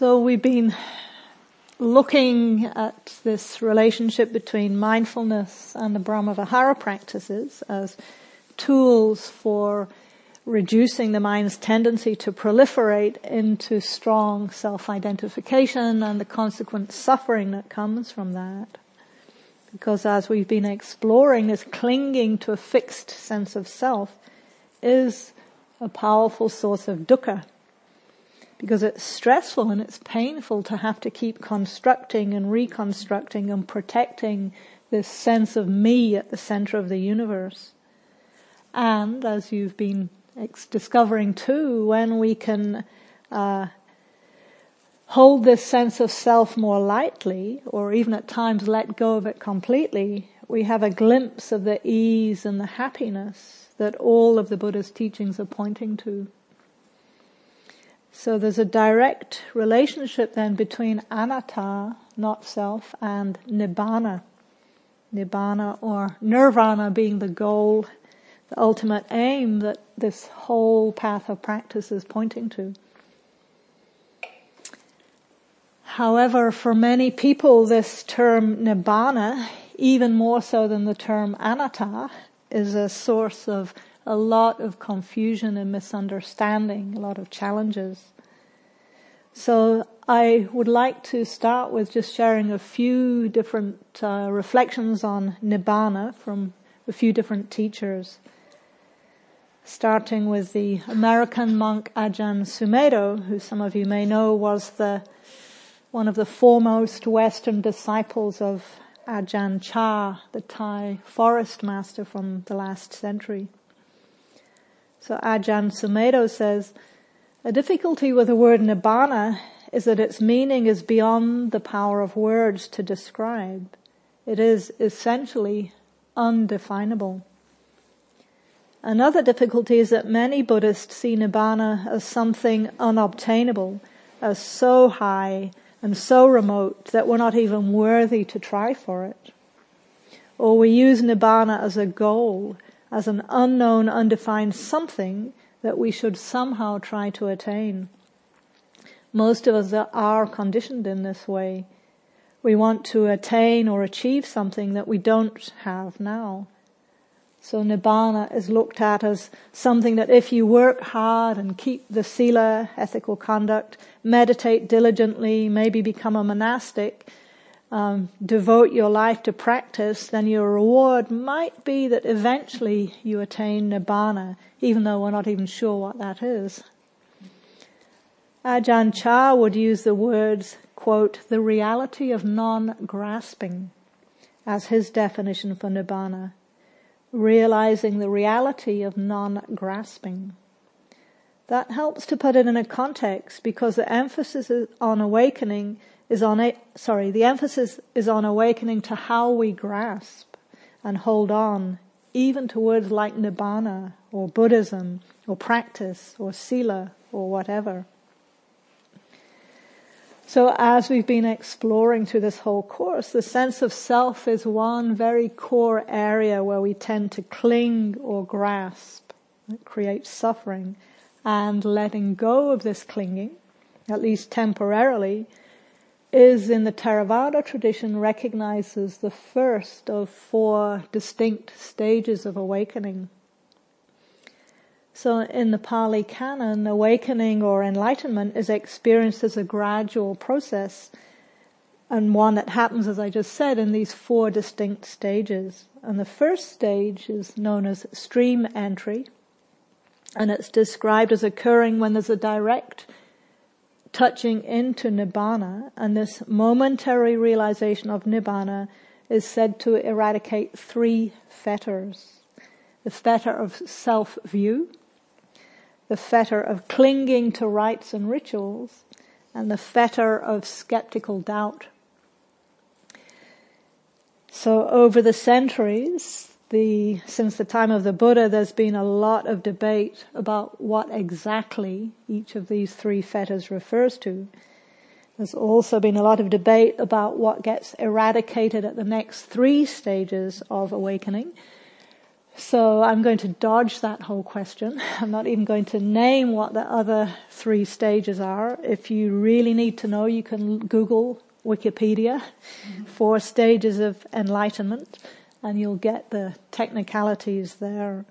So we've been looking at this relationship between mindfulness and the Brahmavihara practices as tools for reducing the mind's tendency to proliferate into strong self-identification and the consequent suffering that comes from that. Because as we've been exploring, this clinging to a fixed sense of self is a powerful source of dukkha. Because it's stressful and it's painful to have to keep constructing and reconstructing and protecting this sense of me at the center of the universe. And as you've been discovering too, when we can uh, hold this sense of self more lightly, or even at times let go of it completely, we have a glimpse of the ease and the happiness that all of the Buddha's teachings are pointing to. So there's a direct relationship then between anatta, not self, and nibbana. Nibbana or nirvana being the goal, the ultimate aim that this whole path of practice is pointing to. However, for many people, this term nibbana, even more so than the term anatta, is a source of a lot of confusion and misunderstanding, a lot of challenges. So I would like to start with just sharing a few different uh, reflections on Nibbana from a few different teachers. Starting with the American monk Ajahn Sumedho, who some of you may know was the one of the foremost Western disciples of Ajahn Chah, the Thai forest master from the last century. So Ajahn Sumedho says, a difficulty with the word nibbana is that its meaning is beyond the power of words to describe. It is essentially undefinable. Another difficulty is that many Buddhists see nibbana as something unobtainable, as so high and so remote that we're not even worthy to try for it. Or we use nibbana as a goal, as an unknown, undefined something that we should somehow try to attain. Most of us are conditioned in this way. We want to attain or achieve something that we don't have now. So nibbana is looked at as something that if you work hard and keep the sila, ethical conduct, meditate diligently, maybe become a monastic, um, devote your life to practice, then your reward might be that eventually you attain nibbana, even though we're not even sure what that is. Ajahn Chah would use the words, quote, the reality of non-grasping as his definition for nibbana realizing the reality of non-grasping. That helps to put it in a context because the emphasis on awakening is on a, sorry, the emphasis is on awakening to how we grasp and hold on, even to words like nibbana or Buddhism or practice or sila or whatever. So as we've been exploring through this whole course, the sense of self is one very core area where we tend to cling or grasp. It creates suffering. And letting go of this clinging, at least temporarily, is in the Theravada tradition recognizes the first of four distinct stages of awakening. So in the Pali Canon, awakening or enlightenment is experienced as a gradual process and one that happens, as I just said, in these four distinct stages. And the first stage is known as stream entry, and it's described as occurring when there's a direct touching into Nibbana, and this momentary realization of Nibbana is said to eradicate three fetters. The fetter of self-view, the fetter of clinging to rites and rituals and the fetter of skeptical doubt. So over the centuries, the, since the time of the Buddha, there's been a lot of debate about what exactly each of these three fetters refers to. There's also been a lot of debate about what gets eradicated at the next three stages of awakening. So I'm going to dodge that whole question. I'm not even going to name what the other three stages are. If you really need to know, you can Google Wikipedia, mm-hmm. stages of enlightenment, and you'll get the technicalities there.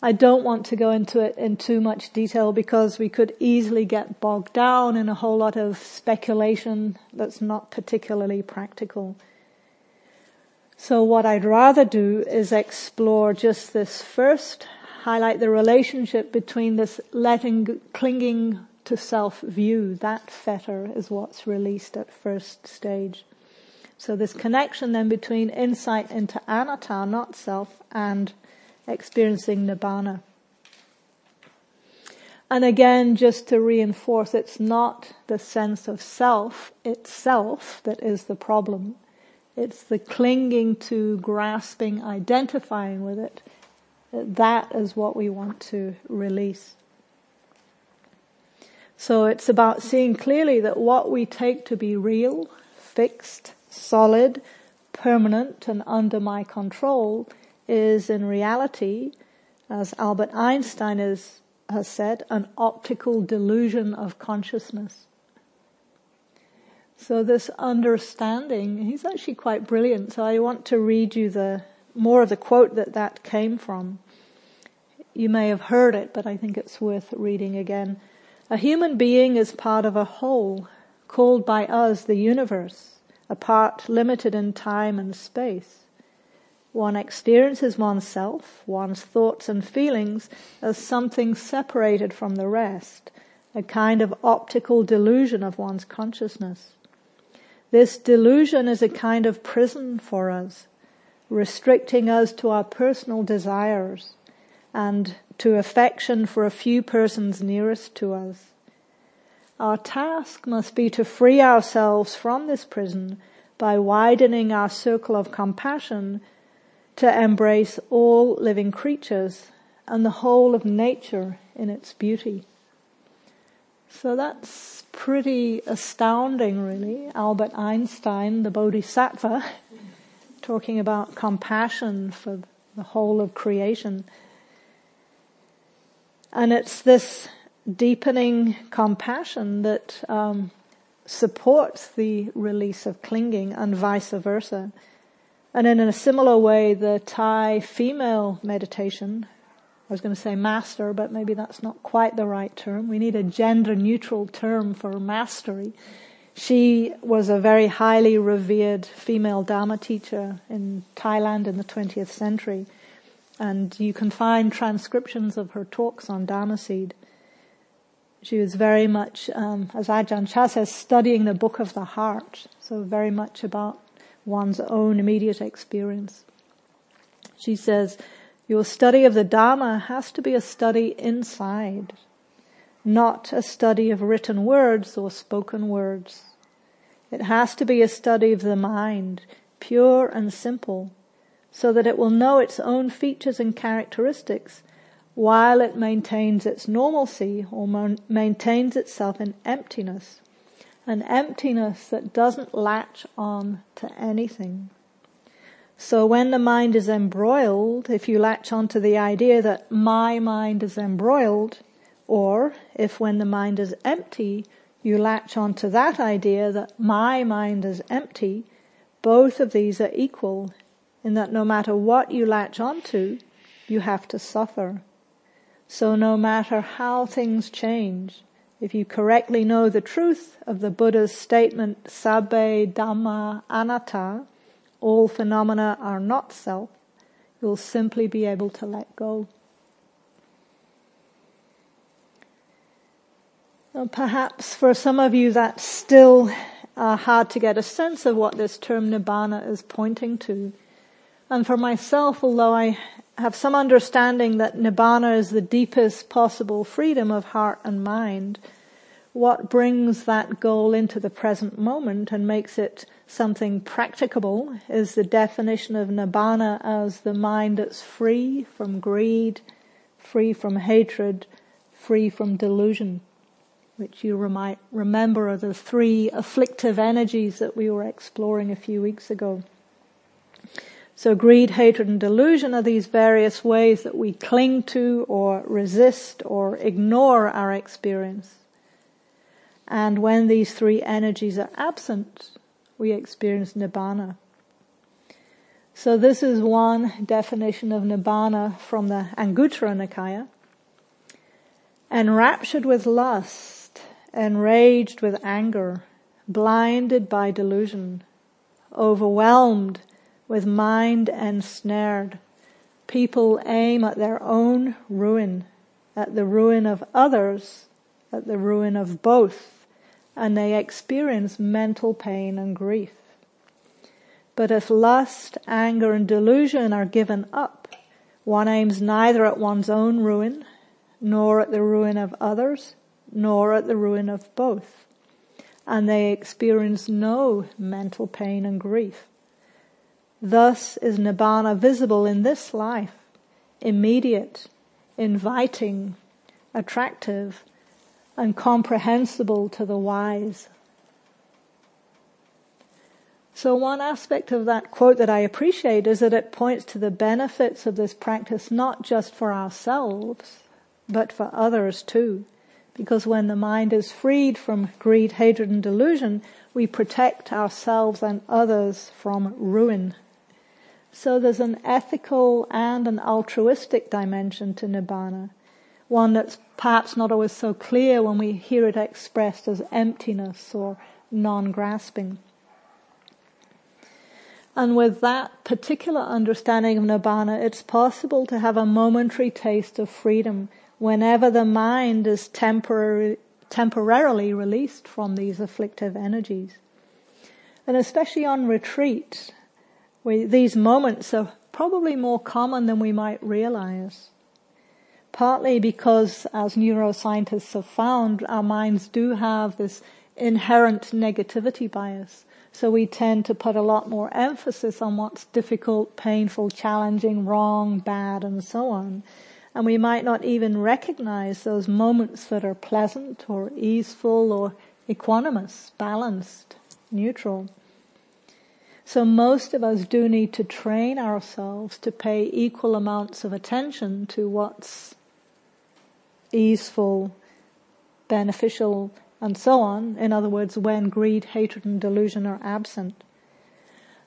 I don't want to go into it in too much detail because we could easily get bogged down in a whole lot of speculation that's not particularly practical. So what I'd rather do is explore just this first, highlight the relationship between this letting, clinging to self view. That fetter is what's released at first stage. So this connection then between insight into anatta, not self, and experiencing nibbana. And again, just to reinforce, it's not the sense of self itself that is the problem. It's the clinging to, grasping, identifying with it. That is what we want to release. So it's about seeing clearly that what we take to be real, fixed, solid, permanent, and under my control is in reality, as Albert Einstein is, has said, an optical delusion of consciousness. So this understanding, he's actually quite brilliant. So I want to read you the more of the quote that that came from. You may have heard it, but I think it's worth reading again. A human being is part of a whole, called by us the universe, a part limited in time and space. One experiences oneself, one's thoughts and feelings as something separated from the rest, a kind of optical delusion of one's consciousness. This delusion is a kind of prison for us, restricting us to our personal desires and to affection for a few persons nearest to us. Our task must be to free ourselves from this prison by widening our circle of compassion to embrace all living creatures and the whole of nature in its beauty. So that's pretty astounding, really. Albert Einstein, the Bodhisattva, talking about compassion for the whole of creation. And it's this deepening compassion that um, supports the release of clinging and vice versa. And in a similar way, the Thai female meditation, I was going to say master, but maybe that's not quite the right term. We need a gender neutral term for mastery. She was a very highly revered female Dharma teacher in Thailand in the 20th century. And you can find transcriptions of her talks on Dharma Seed. She was very much, um, as Ajahn Chah says, studying the book of the heart. So very much about one's own immediate experience. She says, your study of the Dharma has to be a study inside, not a study of written words or spoken words. It has to be a study of the mind, pure and simple, so that it will know its own features and characteristics while it maintains its normalcy or maintains itself in emptiness an emptiness that doesn't latch on to anything. So when the mind is embroiled, if you latch on to the idea that my mind is embroiled, or if when the mind is empty, you latch on to that idea that my mind is empty, both of these are equal in that no matter what you latch onto, you have to suffer. So no matter how things change, if you correctly know the truth of the Buddha's statement, Sabbe Dhamma Anatta, all phenomena are not self, you'll simply be able to let go. perhaps for some of you that's still uh, hard to get a sense of what this term nibbana is pointing to. And for myself, although I have some understanding that nibbana is the deepest possible freedom of heart and mind, what brings that goal into the present moment and makes it something practicable is the definition of nibbana as the mind that's free from greed, free from hatred, free from delusion, which you might remember are the three afflictive energies that we were exploring a few weeks ago. So greed, hatred, and delusion are these various ways that we cling to or resist or ignore our experience. And when these three energies are absent, we experience nibbana. So this is one definition of nibbana from the Anguttara Nikaya. Enraptured with lust, enraged with anger, blinded by delusion, overwhelmed with mind ensnared. People aim at their own ruin, at the ruin of others, at the ruin of both, and they experience mental pain and grief. But if lust, anger, and delusion are given up, one aims neither at one's own ruin, nor at the ruin of others, nor at the ruin of both. And they experience no mental pain and grief. Thus is Nibbana visible in this life, immediate, inviting, attractive, and comprehensible to the wise. So one aspect of that quote that I appreciate is that it points to the benefits of this practice not just for ourselves, but for others too. Because when the mind is freed from greed, hatred, and delusion, we protect ourselves and others from ruin. So there's an ethical and an altruistic dimension to Nibbana. One that's perhaps not always so clear when we hear it expressed as emptiness or non-grasping. And with that particular understanding of Nibbana, it's possible to have a momentary taste of freedom whenever the mind is temporary, temporarily released from these afflictive energies. And especially on retreat, we, these moments are probably more common than we might realize. Partly because, as neuroscientists have found, our minds do have this inherent negativity bias. So we tend to put a lot more emphasis on what's difficult, painful, challenging, wrong, bad, and so on. And we might not even recognize those moments that are pleasant or easeful or equanimous, balanced, neutral. So most of us do need to train ourselves to pay equal amounts of attention to what's easeful, beneficial, and so on. In other words, when greed, hatred, and delusion are absent.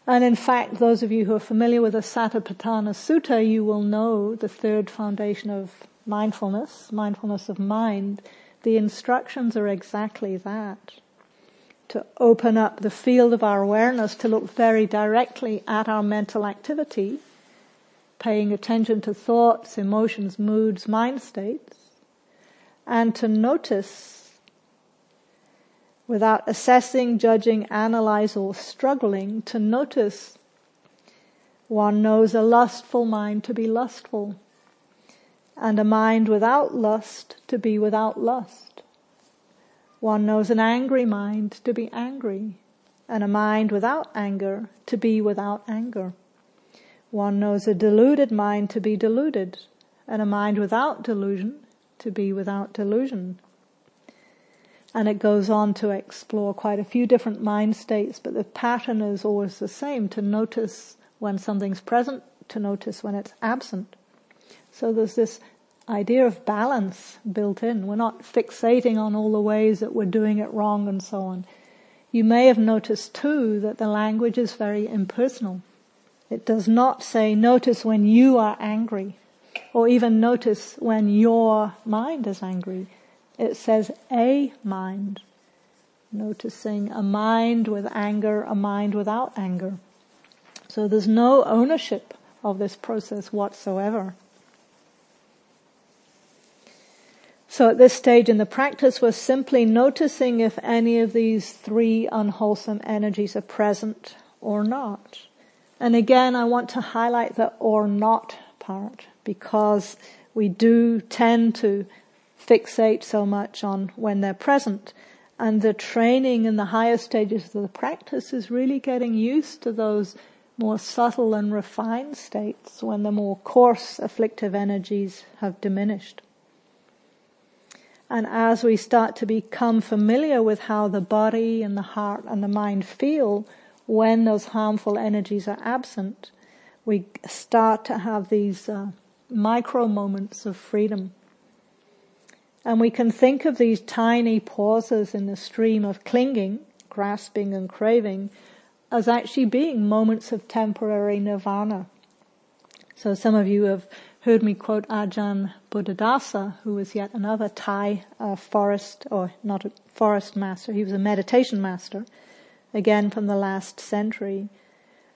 And in fact, those of you who are familiar with the Satipatthana Sutta, you will know the third foundation of mindfulness, mindfulness of mind. The instructions are exactly that to open up the field of our awareness to look very directly at our mental activity, paying attention to thoughts, emotions, moods, mind states, and to notice without assessing, judging, analyze, or struggling, to notice one knows a lustful mind to be lustful, and a mind without lust to be without lust. One knows an angry mind to be angry, and a mind without anger to be without anger. One knows a deluded mind to be deluded, and a mind without delusion to be without delusion. And it goes on to explore quite a few different mind states, but the pattern is always the same, to notice when something's present, to notice when it's absent. So there's this idea of balance built in. We're not fixating on all the ways that we're doing it wrong and so on. You may have noticed too that the language is very impersonal. It does not say notice when you are angry or even notice when your mind is angry. It says a mind. Noticing a mind with anger, a mind without anger. So there's no ownership of this process whatsoever. So at this stage in the practice, we're simply noticing if any of these three unwholesome energies are present or not. And again, I want to highlight the or not part because we do tend to fixate so much on when they're present. And the training in the higher stages of the practice is really getting used to those more subtle and refined states when the more coarse afflictive energies have diminished. And as we start to become familiar with how the body and the heart and the mind feel when those harmful energies are absent, we start to have these uh, micro moments of freedom. And we can think of these tiny pauses in the stream of clinging, grasping and craving as actually being moments of temporary nirvana. So some of you have heard me quote Ajahn Buddhadasa, who was yet another Thai uh, forest, or not a forest master, he was a meditation master, again from the last century.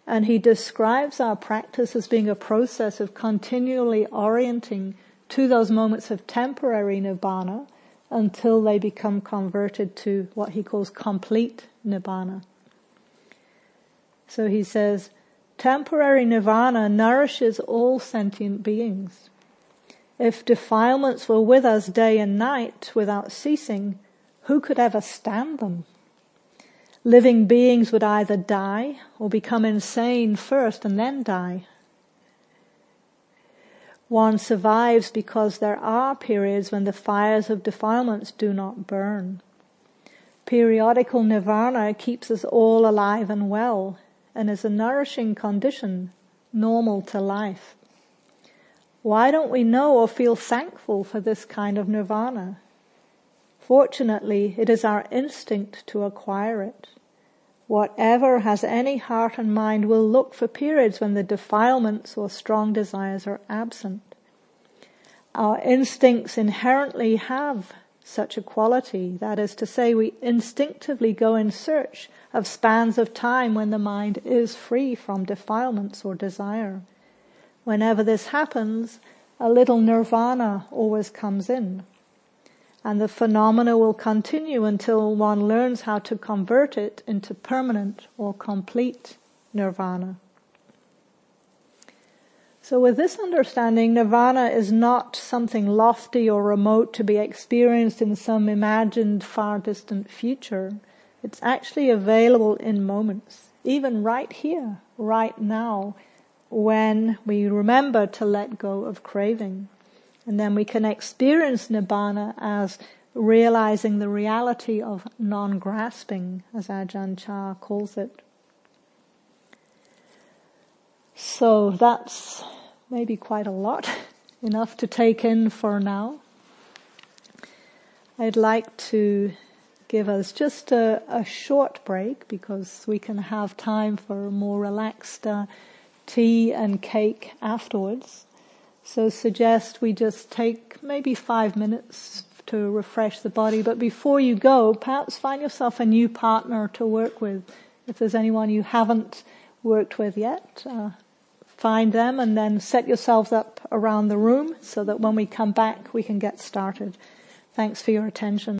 And he describes our practice as being a process of continually orienting to those moments of temporary nibbana until they become converted to what he calls complete nibbana. So he says, temporary nirvana nourishes all sentient beings. If defilements were with us day and night without ceasing, who could ever stand them? Living beings would either die or become insane first and then die. One survives because there are periods when the fires of defilements do not burn. Periodical nirvana keeps us all alive and well and is a nourishing condition normal to life. Why don't we know or feel thankful for this kind of nirvana? Fortunately, it is our instinct to acquire it. Whatever has any heart and mind will look for periods when the defilements or strong desires are absent. Our instincts inherently have such a quality. That is to say, we instinctively go in search of spans of time when the mind is free from defilements or desire. Whenever this happens, a little nirvana always comes in. And the phenomena will continue until one learns how to convert it into permanent or complete nirvana. So with this understanding, nirvana is not something lofty or remote to be experienced in some imagined far distant future. It's actually available in moments, even right here, right now, when we remember to let go of craving. And then we can experience Nibbana as realizing the reality of non-grasping, as Ajahn Chah calls it. So that's maybe quite a lot, enough to take in for now. I'd like to give us just a, a short break because we can have time for a more relaxed uh, tea and cake afterwards. So suggest we just take maybe five minutes to refresh the body. But before you go, perhaps find yourself a new partner to work with. If there's anyone you haven't worked with yet, uh, find them and then set yourselves up around the room so that when we come back we can get started. Thanks for your attention.